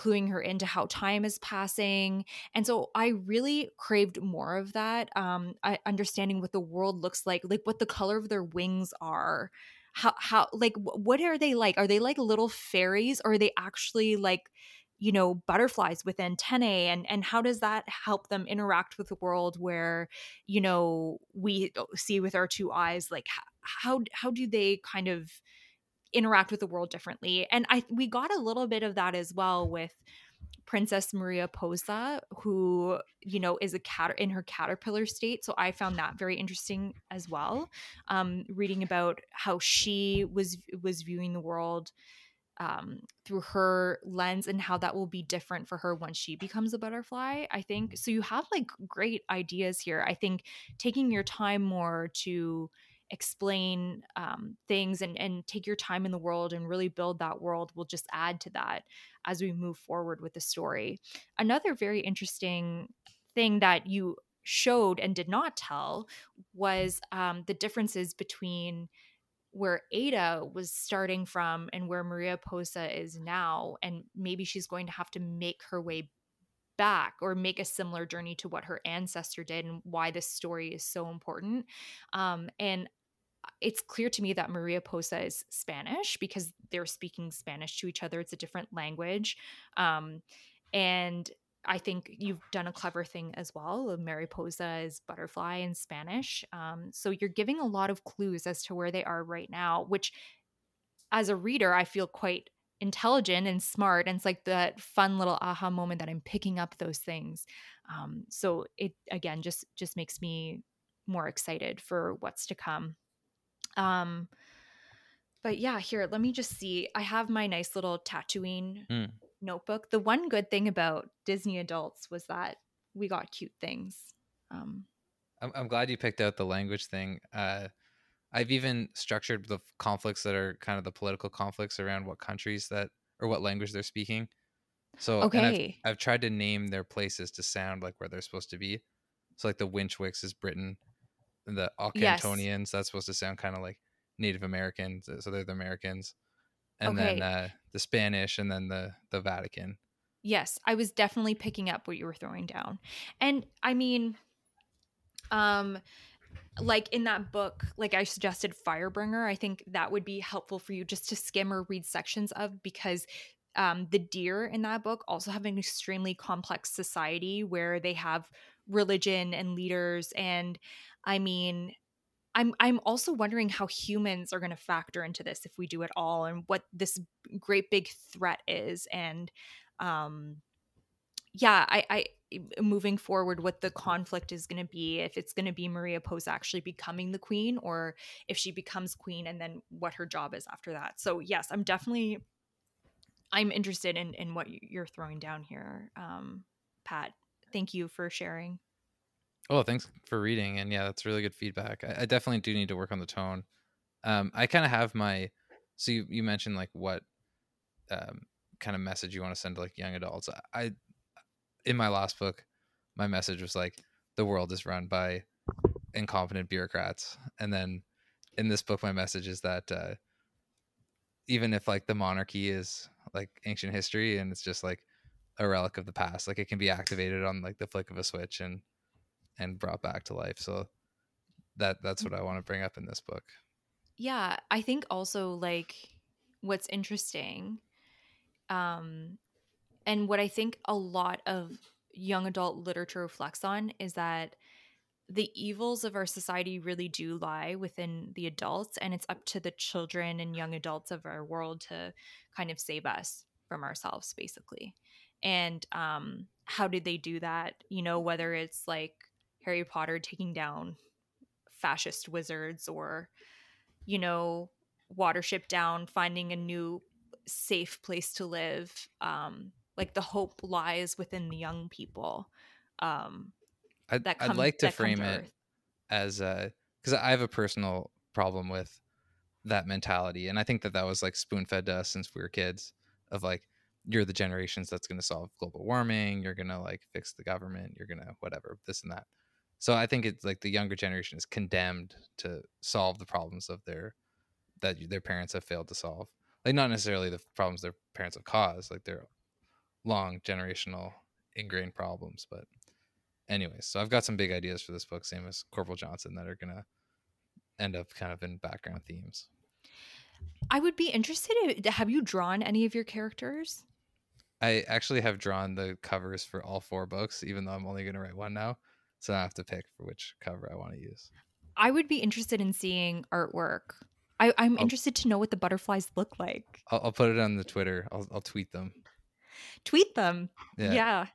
cluing her into how time is passing. And so I really craved more of that, um, understanding what the world looks like, like what the color of their wings are. How, how, like, what are they like? Are they like little fairies or are they actually like, you know butterflies with antennae and and how does that help them interact with the world where you know we see with our two eyes like how how do they kind of interact with the world differently and i we got a little bit of that as well with princess Mariposa who you know is a cat in her caterpillar state so i found that very interesting as well um reading about how she was was viewing the world um, through her lens and how that will be different for her once she becomes a butterfly. I think so. You have like great ideas here. I think taking your time more to explain um, things and and take your time in the world and really build that world will just add to that as we move forward with the story. Another very interesting thing that you showed and did not tell was um, the differences between where Ada was starting from and where Mariposa is now. And maybe she's going to have to make her way back or make a similar journey to what her ancestor did and why this story is so important. Um, and it's clear to me that Mariposa is Spanish because they're speaking Spanish to each other. It's a different language. Um, and I think you've done a clever thing as well. Mariposa is butterfly in Spanish. Um, so you're giving a lot of clues as to where they are right now, which as a reader, I feel quite intelligent and smart. And it's like that fun little aha moment that I'm picking up those things. Um, so it again just just makes me more excited for what's to come. Um, but yeah, here, let me just see. I have my nice little Tatooine mm notebook. The one good thing about Disney adults was that we got cute things. Um, I'm, I'm glad you picked out the language thing. Uh, I've even structured the conflicts that are kind of the political conflicts around what countries that or what language they're speaking. So okay, I've, I've, tried to name their places to sound like where they're supposed to be. So like the Winchwicks is Britain, the Ocantonians yes. that's supposed to sound kind of like Native Americans, so they're the Americans and okay. then uh, the Spanish, and then the the Vatican. Yes, I was definitely picking up what you were throwing down, and I mean, um, like in that book, like I suggested, Firebringer. I think that would be helpful for you just to skim or read sections of because um, the deer in that book also have an extremely complex society where they have religion and leaders and i mean I'm I'm also wondering how humans are going to factor into this if we do it all and what this great big threat is and um yeah, I I moving forward what the conflict is going to be if it's going to be Mariposa actually becoming the queen or if she becomes queen and then what her job is after that. So yes, I'm definitely I'm interested in in what you're throwing down here. Um Pat, thank you for sharing. Oh, thanks for reading. And yeah, that's really good feedback. I, I definitely do need to work on the tone. Um, I kind of have my, so you, you mentioned like what um, kind of message you want to send to like young adults. I, in my last book, my message was like, the world is run by incompetent bureaucrats. And then in this book, my message is that uh, even if like the monarchy is like ancient history and it's just like a relic of the past, like it can be activated on like the flick of a switch and and brought back to life. So that that's what I want to bring up in this book. Yeah, I think also like what's interesting um and what I think a lot of young adult literature reflects on is that the evils of our society really do lie within the adults and it's up to the children and young adults of our world to kind of save us from ourselves basically and um how did they do that you know whether it's like Harry Potter taking down fascist wizards or, you know, Watership Down, finding a new safe place to live. Um, like the hope lies within the young people. Um, I'd, that come, I'd like to frame to it as a because I have a personal problem with that mentality, and I think that that was like spoon fed to us since we were kids of like you're the generations that's going to solve global warming you're going to like fix the government you're going to whatever this and that so i think it's like the younger generation is condemned to solve the problems of their that their parents have failed to solve like not necessarily the problems their parents have caused like their long generational ingrained problems but anyways so i've got some big ideas for this book same as corporal johnson that are going to end up kind of in background themes I would be interested. Have you drawn any of your characters? I actually have drawn the covers for all four books, even though I'm only going to write one now. So I have to pick for which cover I want to use. I would be interested in seeing artwork. I, am I'll, interested to know what the butterflies look like. I'll, I'll, put it on the Twitter. I'll, I'll tweet them. Tweet them. Yeah. Yeah.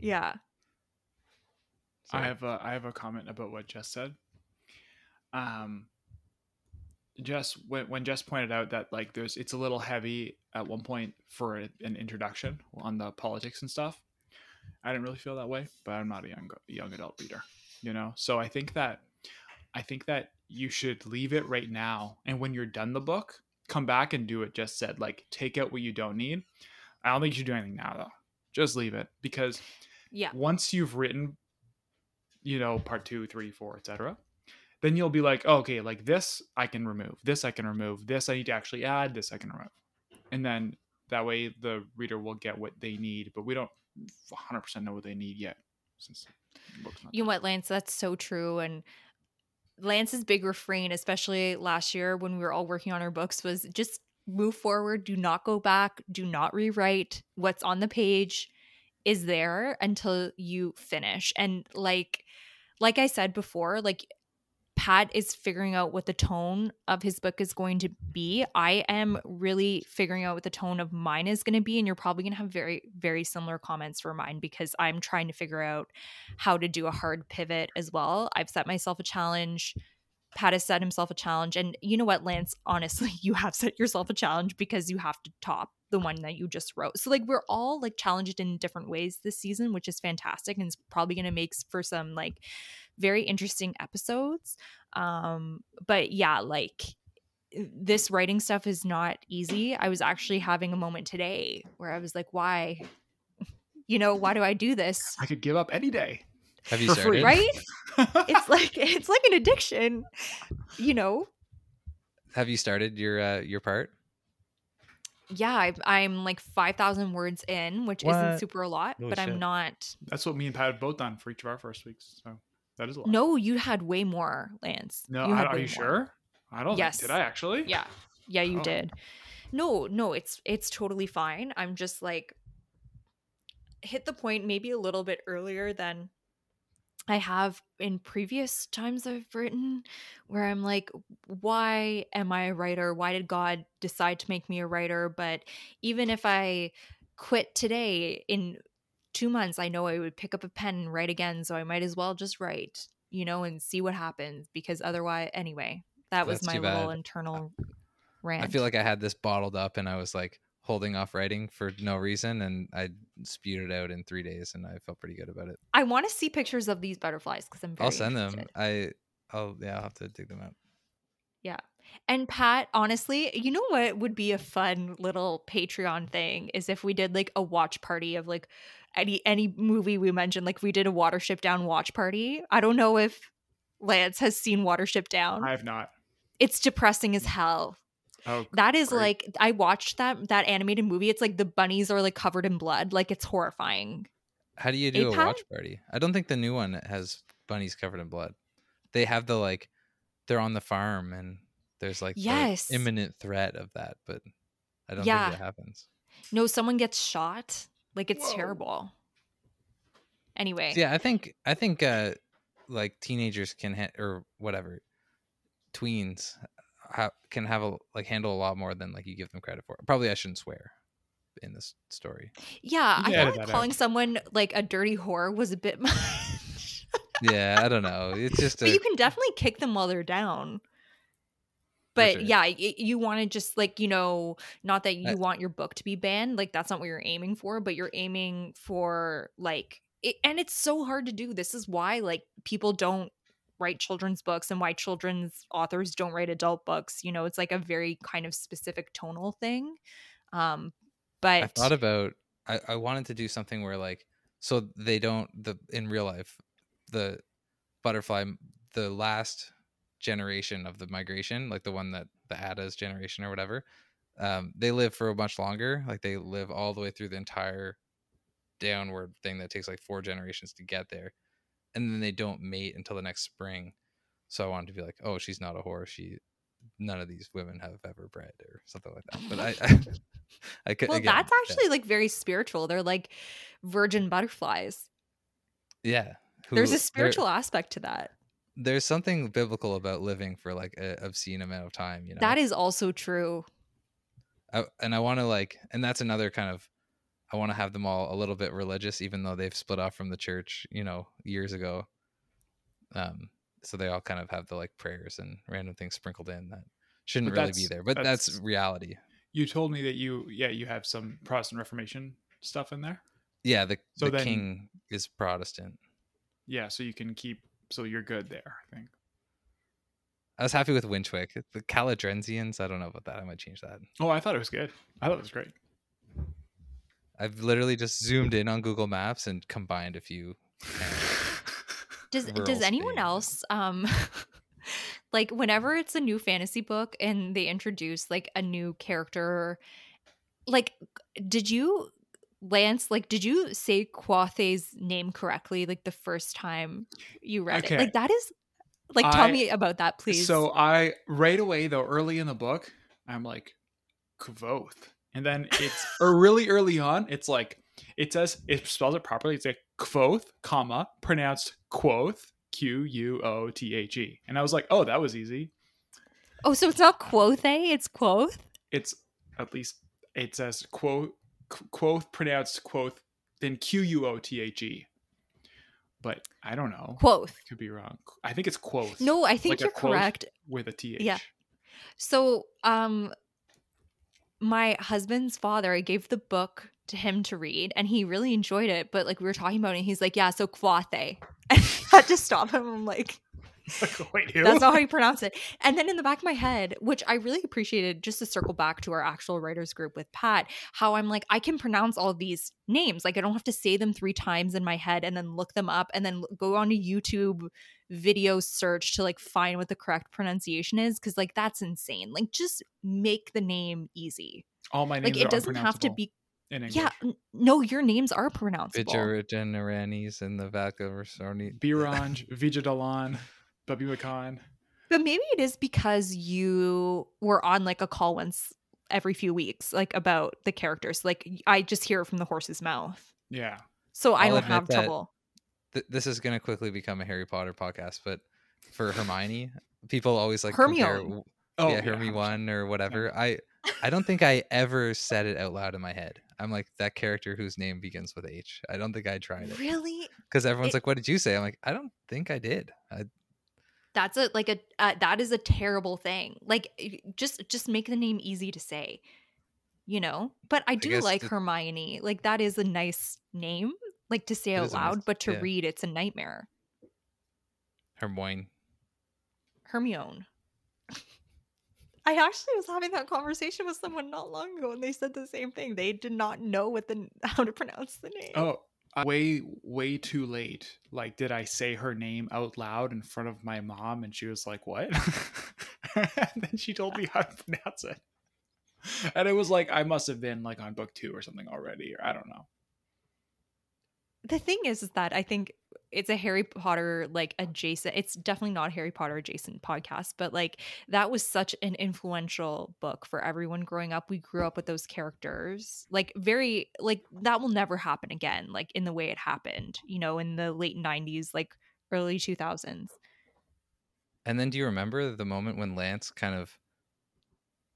yeah. So. I have a I have a comment about what Jess said. Um, Jess when when Jess pointed out that like there's it's a little heavy at one point for a, an introduction on the politics and stuff. I didn't really feel that way, but I'm not a young young adult reader, you know. So I think that I think that you should leave it right now, and when you're done the book, come back and do it. Just said. Like take out what you don't need. I don't think you should do anything now though. Just leave it because yeah, once you've written, you know, part two, three, four, etc then you'll be like, oh, okay, like this I can remove, this I can remove, this I need to actually add, this I can remove. And then that way the reader will get what they need, but we don't 100% know what they need yet. Since you know what, Lance, that's so true. And Lance's big refrain, especially last year when we were all working on our books, was just move forward, do not go back, do not rewrite. What's on the page is there until you finish. And like, like I said before, like Pat is figuring out what the tone of his book is going to be. I am really figuring out what the tone of mine is going to be. And you're probably going to have very, very similar comments for mine because I'm trying to figure out how to do a hard pivot as well. I've set myself a challenge. Pat has set himself a challenge. And you know what, Lance? Honestly, you have set yourself a challenge because you have to top the one that you just wrote. So, like, we're all like challenged in different ways this season, which is fantastic. And it's probably going to make for some like very interesting episodes. Um, but yeah, like this writing stuff is not easy. I was actually having a moment today where I was like, why? You know, why do I do this? I could give up any day. Have you started? Right? it's like it's like an addiction. You know. Have you started your uh your part? Yeah, I, am like five thousand words in, which what? isn't super a lot, Holy but shit. I'm not. That's what me and Pat have both done for each of our first weeks. So that is a lot. No, you had way more, Lance. No, you I, are you more. sure? I don't. Yes. Think, did I actually? Yeah. Yeah, you oh. did. No, no, it's it's totally fine. I'm just like hit the point maybe a little bit earlier than I have in previous times I've written where I'm like, why am I a writer? Why did God decide to make me a writer? But even if I quit today in two months, I know I would pick up a pen and write again. So I might as well just write, you know, and see what happens because otherwise, anyway, that was That's my little internal rant. I feel like I had this bottled up and I was like holding off writing for no reason and I spewed it out in three days and I felt pretty good about it. I want to see pictures of these butterflies because I'm I'll send interested. them. I, I'll, yeah, I'll have to dig them out. Yeah. And Pat, honestly, you know what would be a fun little Patreon thing is if we did like a watch party of like any any movie we mentioned like we did a watership down watch party. I don't know if lance has seen watership down. I have not. It's depressing as hell. Oh that is great. like i watched that that animated movie. It's like the bunnies are like covered in blood. Like it's horrifying. How do you do a, a watch party? I don't think the new one has bunnies covered in blood. They have the like they're on the farm and there's like yes. imminent threat of that but i don't yeah. think that happens. No someone gets shot like it's Whoa. terrible. Anyway. Yeah, I think I think uh like teenagers can ha- or whatever tweens ha- can have a like handle a lot more than like you give them credit for. Probably I shouldn't swear in this story. Yeah, I feel like calling out. someone like a dirty whore was a bit much. yeah, I don't know. It's just. A... But you can definitely kick them while they're down but sure. yeah you want to just like you know not that you want your book to be banned like that's not what you're aiming for but you're aiming for like it, and it's so hard to do this is why like people don't write children's books and why children's authors don't write adult books you know it's like a very kind of specific tonal thing um But I thought about I, I wanted to do something where like so they don't the in real life the butterfly the last generation of the migration like the one that the Ada's generation or whatever um, they live for a much longer like they live all the way through the entire downward thing that takes like four generations to get there and then they don't mate until the next spring so I wanted to be like oh she's not a whore she none of these women have ever bred or something like that but I I, I could well, again, that's yeah. actually like very spiritual. They're like virgin butterflies. Yeah. There's a spiritual aspect to that. There's something biblical about living for like an obscene amount of time, you know. That is also true. I, and I want to like, and that's another kind of, I want to have them all a little bit religious, even though they've split off from the church, you know, years ago. Um, so they all kind of have the like prayers and random things sprinkled in that shouldn't really be there, but that's, that's- reality. You told me that you, yeah, you have some Protestant Reformation stuff in there. Yeah, the So the then- king is Protestant. Yeah, so you can keep, so you're good there. I think. I was happy with Winchwick. The Calotransians, I don't know about that. I might change that. Oh, I thought it was good. I thought it was great. I've literally just zoomed in on Google Maps and combined a few. Does does anyone Spain. else um like whenever it's a new fantasy book and they introduce like a new character like did you Lance like did you say Kvothe's name correctly like the first time you read Okay. it? Like that is like tell I- me about that please. So I right away though, early in the book, I'm like, Kvothe. And then it's or er, really early on, it's like it says it spells it properly. It's like Kvothe, comma, pronounced Quoth, Q U O T H E. And I was like, oh, that was easy. oh so it's not Quothe, it's Quoth? It's at least it says quoth quoth pronounced quoth, then Q U O T H E. But I don't know. Quoth. Could be wrong. I think it's quoth. No, I think Like you're correct. with a T H. Yeah. So, um, my husband's father, I gave the book to him to read, and he really enjoyed it. But like we were talking about it, he's like, "Yeah, so Quathe." And I had to stop him. I'm Like, wait, "That's not how you pronounce it." And then in the back of my head, which I really appreciated, just to circle back to our actual writers group with Pat, how I'm like, I can pronounce all these names. Like I don't have to say them three times in my head and then look them up and then go onto YouTube video search to like find what the correct pronunciation is because like that's insane like just make the name easy All my names like it are doesn't have to be in English. yeah n- no your names are pronounceable Vigerigeneranis and the Vaca Versoni. Biranj, Vijadalan, Bubby McCon. but maybe it is because you were on like a call once every few weeks like about the characters like i just hear it from the horse's mouth Yeah. so i I'll don't have trouble Th- this is going to quickly become a Harry Potter podcast, but for Hermione, people always like Hermione. compare, Oh, yeah, Hermione one or whatever. I I don't think I ever said it out loud in my head. I'm like that character whose name begins with H. I don't think I tried it really because everyone's It- like, "What did you say?" I'm like, I don't think I did. I, that's a like a uh, that is a terrible thing. Like just just make the name easy to say you know? But i do guess like the- hermione. Like that is a nice name like to say out a nice- loud but to yeah. read it's a nightmare. Hermione. hermione. I actually was having that conversation with someone not long ago and they said the same thing. They did not know what the how to pronounce the name. Oh, way, way too late. Like, did I say her name out loud in front of my mom? And she was like, what? and then she told me how to pronounce it. And it was like, I must have been like on book two or something already, or I don't know. The thing is, is that I think it's a Harry Potter like adjacent. It's definitely not a Harry Potter adjacent podcast, but like that was such an influential book for everyone growing up. We grew up with those characters, like very like that will never happen again, like in the way it happened, you know, in the late '90s, like early 2000s. And then do you remember the moment when Lance kind of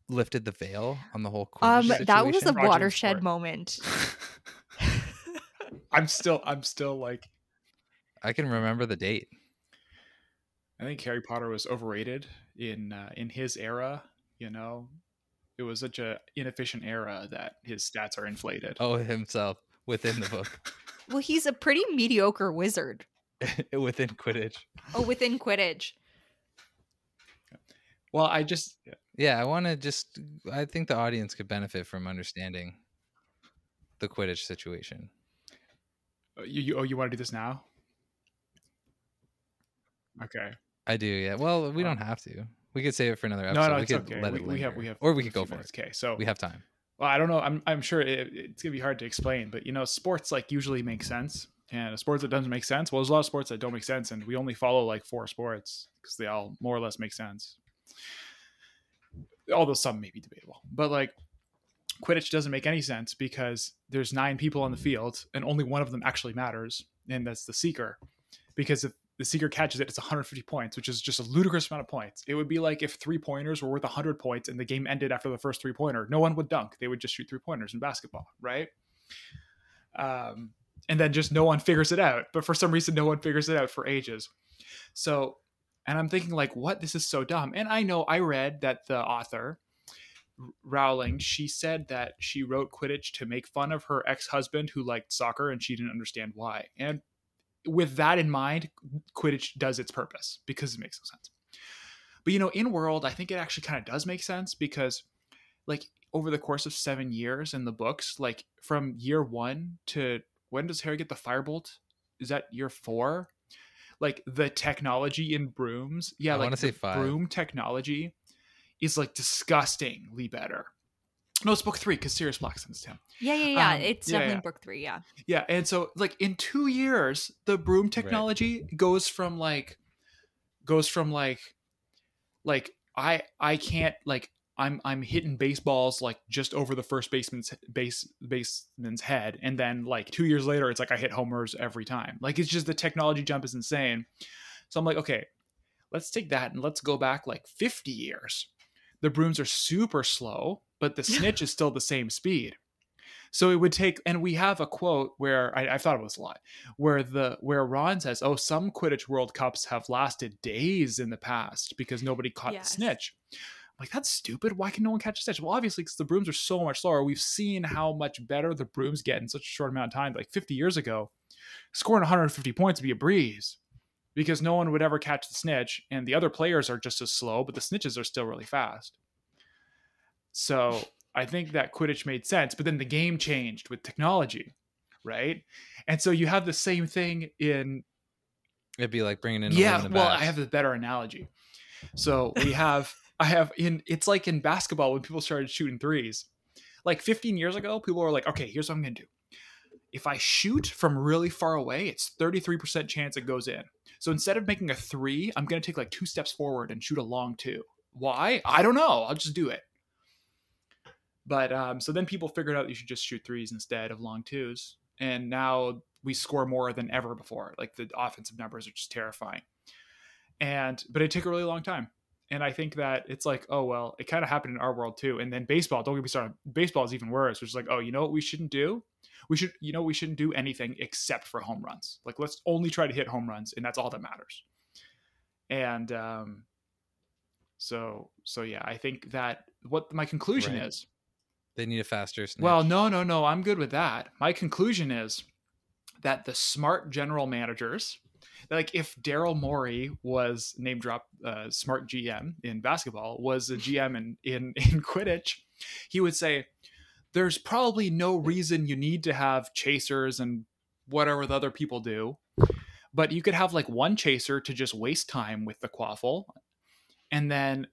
lifted the veil on the whole Um, Quidditch that was a? Roger watershed Sport. moment. I'm still, I'm still like, I can remember the date. I think Harry Potter was overrated in uh, in his era. You know, it was such a inefficient era that his stats are inflated. Oh, himself within the book, well, he's a pretty mediocre wizard. within Quidditch. Oh, within Quidditch. Well, I just Yeah, I want to just. I think the audience could benefit from understanding the Quidditch situation. Uh, You, you oh you want to do this now? Okay. I do, yeah. Well, we Oh. don't have to. We could save it for another episode. no, we it's could okay. let we, it we have we have or we could go for minutes. it. Okay, so We have time. well, I don't know. I'm I'm sure it, it's gonna be hard to explain, but you know, sports like usually make sense, and sports that doesn't make sense. Well, there's a lot of sports that don't make sense, and we only follow like four sports because they all more or less make sense. Although some may be debatable, but like Quidditch doesn't make any sense because there's nine people on the field and only one of them actually matters, and that's the seeker. Because if the seeker catches it, it's 150 points, which is just a ludicrous amount of points. It would be like if three pointers were worth 100 points and the game ended after the first three pointer. No one would dunk; they would just shoot three pointers in basketball, right? Um, and then just no one figures it out. But for some reason, no one figures it out for ages. So, and I'm thinking like, what? This is so dumb. And I know I read that the author Rowling, she said that she wrote Quidditch to make fun of her ex husband who liked soccer and she didn't understand why. And with that in mind, Quidditch does its purpose because it makes no sense. But you know, in world, I think it actually kind of does make sense because, like, over the course of seven years in the books, like from year one to when does Harry get the firebolt? Is that year four? Like the technology in brooms, yeah, I like say five. broom technology is like disgustingly better. No, it's book three because Sirius Black sends to him. Yeah, yeah, yeah. Um, it's yeah, definitely yeah. book three. Yeah. Yeah, and so like in two years, the broom technology goes from like goes from like like I I can't like I'm I'm hitting baseballs like just over the first baseman's base baseman's head, and then like two years later, it's like I hit homers every time. Like it's just the technology jump is insane. So I'm like, okay, let's take that and let's go back like 50 years. The brooms are super slow, but the snitch is still the same speed. So it would take, and we have a quote where I, I've thought it was a lot, where the where Ron says, "Oh, some Quidditch World Cups have lasted days in the past because nobody caught Yes. the snitch." I'm like that's stupid. Why can no one catch a snitch? Well, obviously, because the brooms are so much slower. We've seen how much better the brooms get in such a short amount of time. Like 50 years ago, scoring 150 points would be a breeze because no one would ever catch the snitch, and the other players are just as slow, but the snitches are still really fast. So I think that Quidditch made sense, but then the game changed with technology, right? And so you have the same thing in It'd be like bringing in yeah. Well, bats. I have a better analogy. So we have I have in it's like in basketball when people started shooting threes. Like 15 years ago, people were like, okay, here's what I'm gonna do. If I shoot from really far away, it's 33% chance it goes in. So instead of making a three, I'm gonna take like two steps forward and shoot a long two. Why? I don't know. I'll just do it. But um, so then people figured out you should just shoot threes instead of long twos, and now we score more than ever before. Like the offensive numbers are just terrifying. And but it took a really long time, and I think that it's like, oh well, it kind of happened in our world too. And then baseball, don't get me started. Baseball is even worse, which is like, oh, you know what we shouldn't do? We should, you know, we shouldn't do anything except for home runs. Like let's only try to hit home runs, and that's all that matters. And um, so so yeah, I think that what my conclusion Right. is. they need a faster snitch. Well, no, no, no. I'm good with that. My conclusion is that the smart general managers, like if Daryl Morey was name drop uh, smart GM in basketball, was a GM in, in in Quidditch, he would say, "There's probably no reason you need to have chasers and whatever the other people do, but you could have like one chaser to just waste time with the quaffle, and then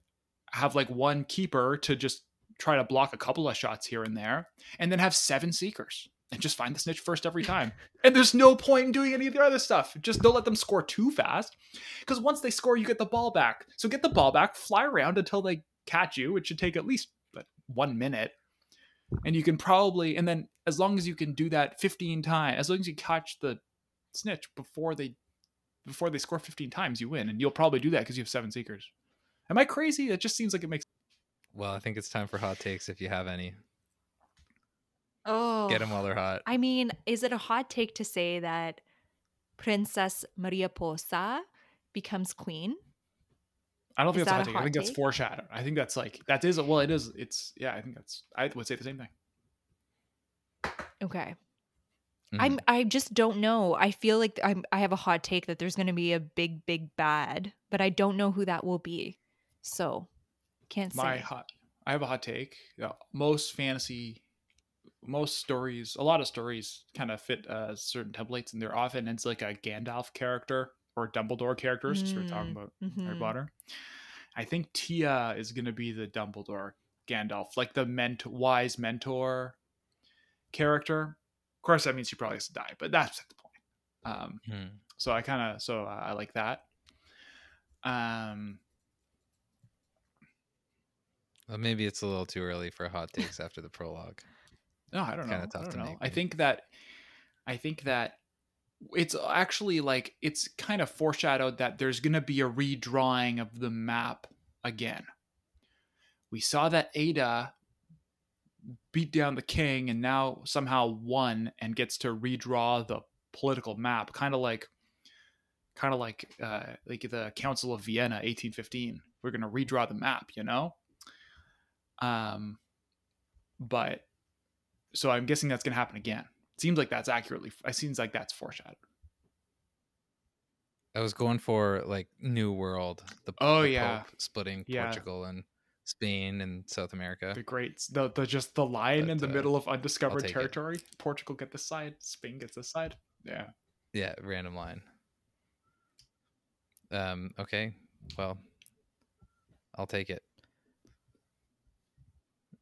have like one keeper to just try to block a couple of shots here and there, and then have seven seekers and just find the snitch first every time. and there's no point in doing any of the other stuff. Just don't let them score too fast. Because once they score, you get the ball back. So get the ball back, fly around until they catch you, which should take at least one minute. And you can probably, and then as long as you can do that 15 times, as long as you catch the snitch before they before they score 15 times, you win. And you'll probably do that because you have seven seekers. Am I crazy? It just seems like it makes well, I think it's time for hot takes if you have any. Oh. Get them while they're hot. I mean, is it a hot take to say that Princess Mariposa becomes queen? I don't think Is that's a hot a take. I hot think that's take? foreshadowed. I think that's like that is well, it is. It's yeah. I think that's. I would say the same thing. Okay. Mhm. I'm I just don't know. I feel like I'm I have a hot take that there's going to be a big big bad, but I don't know who that will be. So, can't My say. hot. I have a hot take. Yeah, most fantasy most stories, a lot of stories kind of fit uh, certain templates, and they're often it's like a Gandalf character or Dumbledore character, since we're talking Mm, about Harry mhm. Potter. I think Tia is going to be the Dumbledore Gandalf, like the ment- wise mentor character. Of course, that means she probably has to die, but that's not the point. Um, Hmm. so I kind of so I I like that. Um, Well, maybe it's a little too early for hot takes after the prologue. No, I don't know. Tough I don't to know. make, I think that I think that it's actually like it's kind of foreshadowed that there's going to be a redrawing of the map again. We saw that Ada beat down the king and now somehow won and gets to redraw the political map, kind of like kind of like uh like the Council of Vienna 1815. We're going to redraw the map, you know? Um but so I'm guessing that's going to happen again. It Seems like that's accurately. It seems like that's foreshadowed. I was going for like New World. The Oh, the yeah. Pope splitting Yeah. Portugal and Spain and South America. The great, the, the just the line in the uh, middle of undiscovered take it. territory. Portugal get this side, Spain gets this side. Yeah. Yeah, random line. Um. Okay. Well, I'll take it.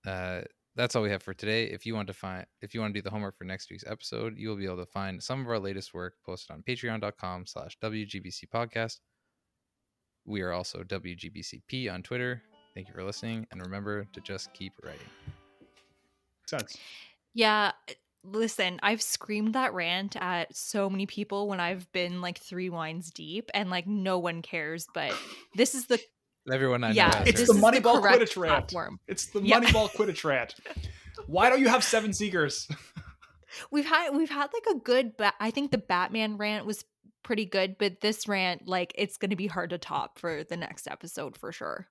Uh, that's all we have for today. If you want to find, if you want to do the homework for next week's episode, you will be able to find some of our latest work posted on Patreon.com/slash WGBC Podcast. We are also WGBCP on Twitter. Thank you for listening, and remember to just keep writing. Sense. Yeah. Listen, I've screamed that rant at so many people when I've been like three wines deep and like no one cares. But this is the Everyone I know yeah, has It's the is heard it. Moneyball correct Quidditch rant. platform. It's the Yeah. Moneyball Quidditch rant. Why don't you have seven seekers? We've had we've had like a good but I think the Batman rant was pretty good, but this rant like it's going to be hard to top for the next episode for sure.